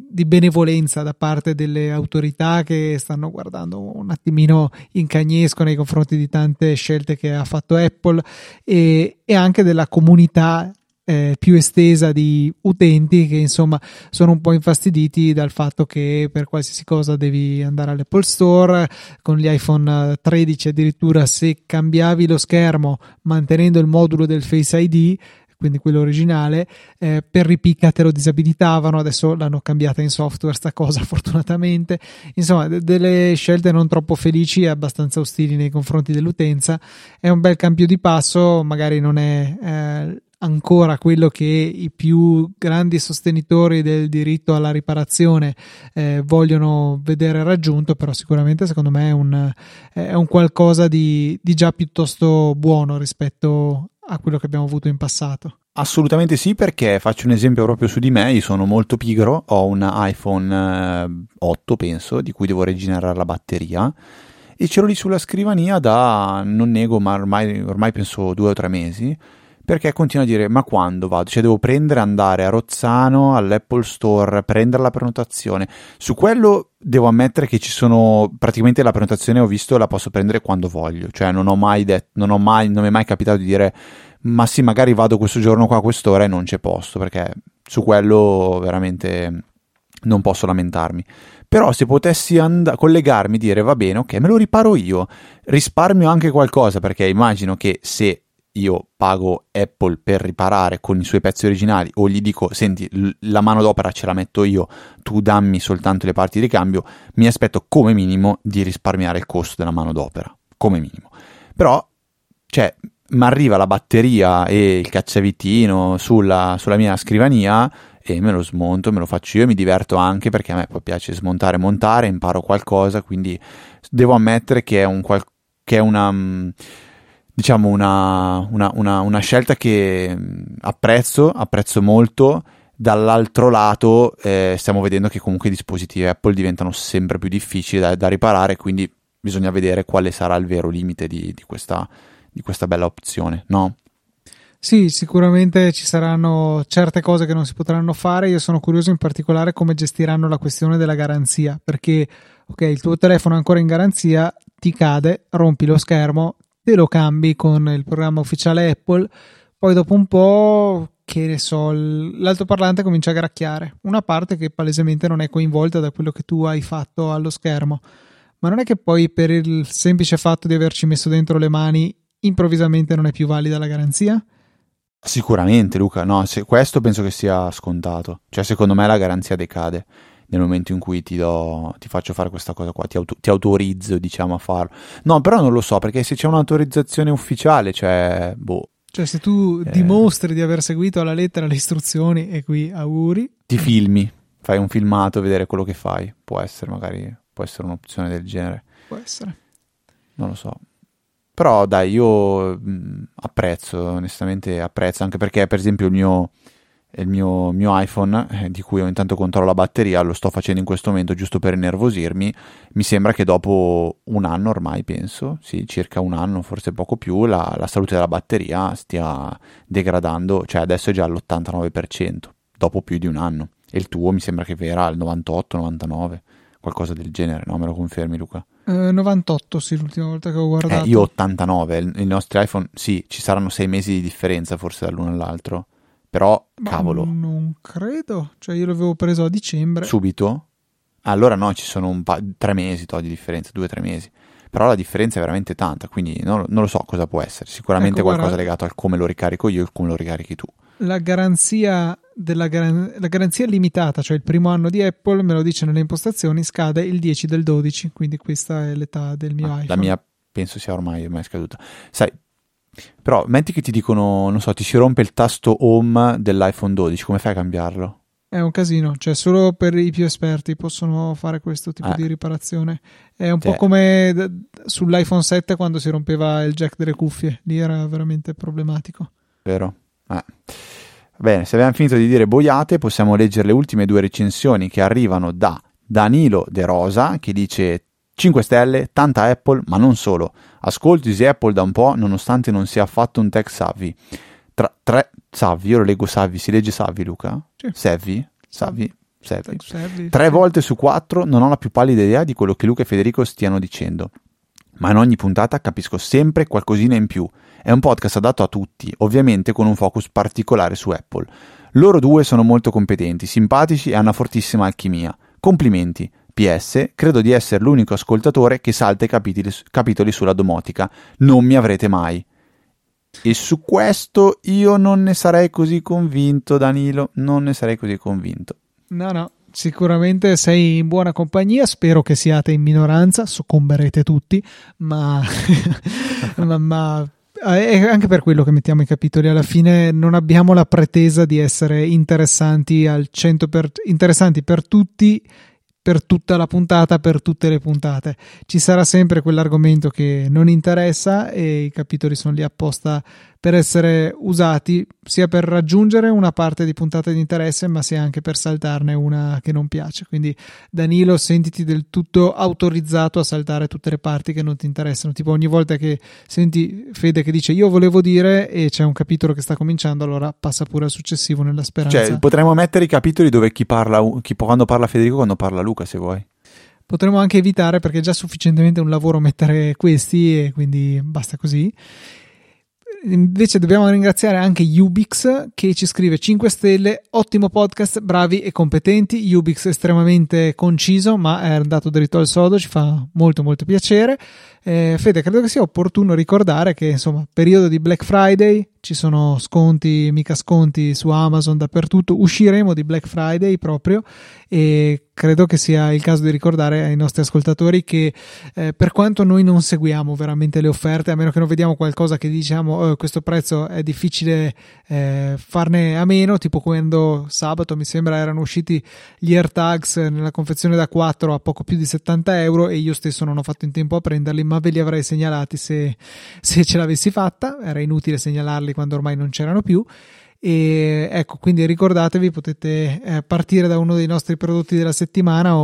di, benevolenza da parte delle autorità che stanno guardando un attimino in cagnesco nei confronti di tante scelte che ha fatto Apple e, e anche della comunità eh, più estesa di utenti che insomma sono un po' infastiditi dal fatto che per qualsiasi cosa devi andare all'Apple Store con gli iPhone 13 addirittura se cambiavi lo schermo mantenendo il modulo del Face ID quindi quello originale, eh, per ripicca te lo disabilitavano, adesso l'hanno cambiata in software sta cosa fortunatamente, insomma d- delle scelte non troppo felici e abbastanza ostili nei confronti dell'utenza, è un bel cambio di passo, magari non è eh, ancora quello che i più grandi sostenitori del diritto alla riparazione eh, vogliono vedere raggiunto, però sicuramente secondo me è un, è un qualcosa di, di già piuttosto buono rispetto a quello che abbiamo avuto in passato. Assolutamente sì, perché faccio un esempio proprio su di me, io sono molto pigro, ho un iPhone 8 eh, penso, di cui devo rigenerare la batteria. E ce l'ho lì sulla scrivania da, non nego, ma ormai, ormai penso due o tre mesi perché continua a dire ma quando vado? Cioè devo prendere, andare a Rozzano, all'Apple Store, prendere la prenotazione. Su quello devo ammettere che ci sono, praticamente la prenotazione ho visto la posso prendere quando voglio, cioè non ho mai detto, non ho mai, non mi è mai capitato di dire ma sì magari vado questo giorno qua a quest'ora e non c'è posto, perché su quello veramente non posso lamentarmi. Però se potessi and- collegarmi e dire va bene, ok, me lo riparo io, risparmio anche qualcosa, perché immagino che se io pago Apple per riparare con i suoi pezzi originali o gli dico senti la manodopera ce la metto io tu dammi soltanto le parti di ricambio mi aspetto come minimo di risparmiare il costo della manodopera come minimo. Però cioè mi arriva la batteria e il cacciavitino sulla, sulla mia scrivania e me lo smonto, me lo faccio io e mi diverto anche perché a me poi piace smontare e montare, imparo qualcosa, quindi devo ammettere che è, un, che è una diciamo una, una, una, una scelta che apprezzo, apprezzo molto. Dall'altro lato eh, stiamo vedendo che comunque i dispositivi Apple diventano sempre più difficili da, da riparare, quindi bisogna vedere quale sarà il vero limite di, di, questa, di questa bella opzione, no? Sì, sicuramente ci saranno certe cose che non si potranno fare. Io sono curioso in particolare come gestiranno la questione della garanzia, perché ok, il tuo telefono è ancora in garanzia, ti cade, rompi lo schermo, te lo cambi con il programma ufficiale Apple, poi dopo un po', che ne so, l'altoparlante comincia a gracchiare, una parte che palesemente non è coinvolta da quello che tu hai fatto allo schermo. Ma non è che poi per il semplice fatto di averci messo dentro le mani improvvisamente non è più valida la garanzia? Sicuramente, Luca, no, questo penso che sia scontato. Cioè, secondo me la garanzia decade nel momento in cui ti, do, ti faccio fare questa cosa qua, ti, auto, ti, autorizzo diciamo a farlo. No, però non lo so, perché se c'è un'autorizzazione ufficiale, cioè, boh. Cioè se tu eh, dimostri di aver seguito alla lettera le istruzioni e qui auguri. Ti filmi, fai un filmato, vedere quello che fai, può essere magari, può essere un'opzione del genere. Può essere. Non lo so. Però dai, io mh, apprezzo, onestamente apprezzo, anche perché per esempio il mio il mio, mio iPhone, eh, di cui ho intanto controllo la batteria, lo sto facendo in questo momento giusto per innervosirmi, mi sembra che dopo un anno ormai, penso, sì, circa un anno, forse poco più, la, la salute della batteria stia degradando, cioè adesso è già all'89%, dopo più di un anno. E il tuo mi sembra che era al 98-99, qualcosa del genere, no? Me lo confermi Luca? Eh, 98 sì, l'ultima volta che ho guardato. Eh, io 89, i nostri iPhone, sì, ci saranno sei mesi di differenza forse dall'uno all'altro. Però, Ma cavolo. Non credo. Cioè, io l'avevo preso a dicembre. Subito? Allora no, ci sono un pa- tre mesi to, di differenza, due o tre mesi. Però la differenza è veramente tanta, quindi non, non lo so cosa può essere. Sicuramente ecco, qualcosa guarda, legato al come lo ricarico io e come lo ricarichi tu. La garanzia, della gar- la garanzia limitata, cioè il primo anno di Apple, me lo dice nelle impostazioni, scade il 10 del 12, quindi questa è l'età del mio ah, iPhone. La mia penso sia ormai, ormai scaduta. Sai, però metti che ti dicono, non so, ti si rompe il tasto home dell'iPhone 12, come fai a cambiarlo? È un casino, cioè solo per i più esperti possono fare questo tipo eh. di riparazione. È un cioè. po' come d- sull'iPhone 7 quando si rompeva il jack delle cuffie, lì era veramente problematico. Vero? Eh. Bene, se abbiamo finito di dire boiate, possiamo leggere le ultime due recensioni che arrivano da Danilo De Rosa, che dice 5 stelle, tanta Apple, ma non solo. Ascolti Easy Apple da un po', nonostante non sia affatto un tech savvy. Tra, tre, savvy, io lo leggo savvy, si legge savvy Luca? Sì. Savvy? Savvy? Savvy. savvy. Tre sì. volte su quattro non ho la più pallida idea di quello che Luca e Federico stiano dicendo. Ma in ogni puntata capisco sempre qualcosina in più. È un podcast adatto a tutti, ovviamente con un focus particolare su Apple. Loro due sono molto competenti, simpatici e hanno una fortissima alchimia. Complimenti. PS, credo di essere l'unico ascoltatore che salta i capitoli, capitoli sulla domotica. Non mi avrete mai. E su questo io non ne sarei così convinto, Danilo. Non ne sarei così convinto. No, no. Sicuramente sei in buona compagnia, spero che siate in minoranza, soccomberete tutti, ma, ma, ma è anche per quello che mettiamo i capitoli alla fine non abbiamo la pretesa di essere interessanti al 100 per, interessanti per tutti per tutta la puntata, per tutte le puntate. Ci sarà sempre quell'argomento che non interessa e i capitoli sono lì apposta per essere usati sia per raggiungere una parte di puntata di interesse, ma sia anche per saltarne una che non piace. Quindi, Danilo, sentiti del tutto autorizzato a saltare tutte le parti che non ti interessano. Tipo, ogni volta che senti Fede che dice io volevo dire e c'è un capitolo che sta cominciando, allora passa pure al successivo nella speranza. Cioè, potremmo mettere i capitoli dove chi parla, chi, quando parla Federico, quando parla Luca, se vuoi. Potremmo anche evitare perché è già sufficientemente un lavoro mettere questi e quindi basta così. Invece dobbiamo ringraziare anche Ubix che ci scrive 5 stelle, ottimo podcast, bravi e competenti. Ubix estremamente conciso ma è andato dritto al sodo, ci fa molto molto piacere. Eh, Fede, credo che sia opportuno ricordare che insomma, periodo di Black Friday, ci sono sconti, mica sconti su Amazon dappertutto. Usciremo di Black Friday proprio e credo che sia il caso di ricordare ai nostri ascoltatori che eh, per quanto noi non seguiamo veramente le offerte, a meno che non vediamo qualcosa che diciamo oh, questo prezzo è difficile eh, farne a meno, tipo quando sabato mi sembra erano usciti gli AirTags nella confezione da 4 a poco più di 70 euro e io stesso non ho fatto in tempo a prenderli, ma ve li avrei segnalati se, se ce l'avessi fatta, era inutile segnalarli quando ormai non c'erano più. E ecco quindi ricordatevi potete eh, partire da uno dei nostri prodotti della settimana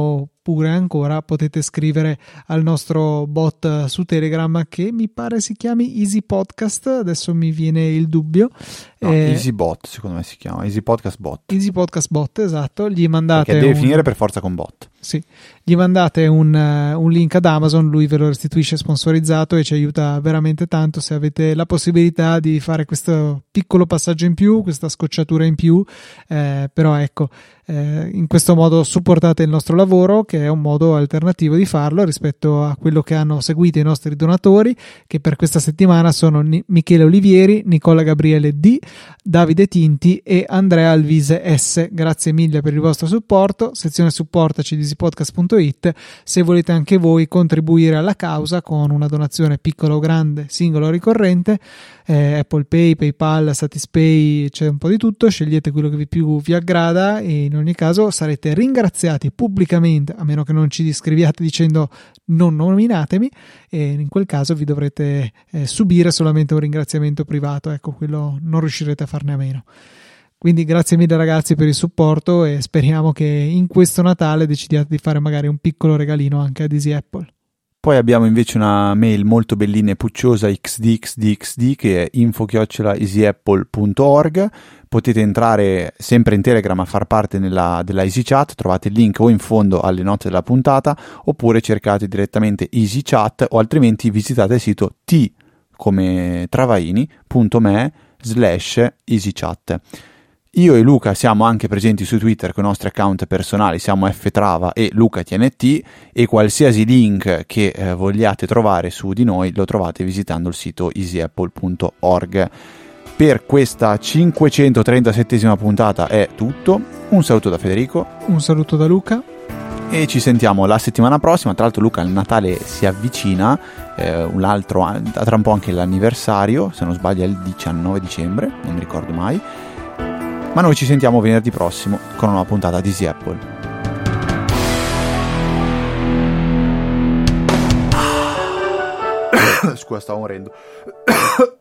oppure ancora potete scrivere al nostro bot su Telegram che mi pare si chiami Easy Podcast adesso mi viene il dubbio. No, eh, Easy Bot secondo me si chiama. Easy Podcast Bot. Easy Podcast Bot esatto. Gli mandate perché deve un... finire per forza con bot. Sì. Gli mandate un, uh, un, link ad Amazon, lui ve lo restituisce sponsorizzato e ci aiuta veramente tanto. Se avete la possibilità di fare questo piccolo passaggio in più, questa scocciatura in più, eh, però ecco, eh, in questo modo supportate il nostro lavoro che è un modo alternativo di farlo rispetto a quello che hanno seguito i nostri donatori che per questa settimana sono Ni- Michele Olivieri, Nicola Gabriele D, Davide Tinti e Andrea Alvise S. Grazie mille per il vostro supporto, sezione supportaci di easypodcast.it se volete anche voi contribuire alla causa con una donazione piccola o grande, singola o ricorrente, eh, Apple Pay, PayPal, Satispay, c'è un po' di tutto, scegliete quello che vi più vi aggrada e in ogni caso sarete ringraziati pubblicamente, a meno che non ci iscriviate dicendo non nominatemi, e in quel caso vi dovrete eh, subire solamente un ringraziamento privato, ecco, quello non riuscirete a farne a meno. Quindi grazie mille ragazzi per il supporto e speriamo che in questo Natale decidiate di fare magari un piccolo regalino anche a Easy Apple. Poi abbiamo invece una mail molto bellina e pucciosa xdxdxd che è info-easyapple.org potete entrare sempre in Telegram a far parte nella, della EasyChat, trovate il link o in fondo alle note della puntata oppure cercate direttamente EasyChat o altrimenti visitate il sito t come travaini.me slash EasyChat. Io e Luca siamo anche presenti su Twitter con i nostri account personali, siamo ftrava e lucatnt e qualsiasi link che eh, vogliate trovare su di noi lo trovate visitando il sito easyapple.org. Per questa 537esima puntata è tutto. Un saluto da Federico. Un saluto da Luca. E ci sentiamo la settimana prossima. Tra l'altro, Luca, il Natale si avvicina. Eh, un altro, tra un po' anche l'anniversario. Se non sbaglio, è il 19 dicembre. Non mi ricordo mai. Ma noi ci sentiamo venerdì prossimo con una puntata di Easy Apple. Scusa, stavo morendo.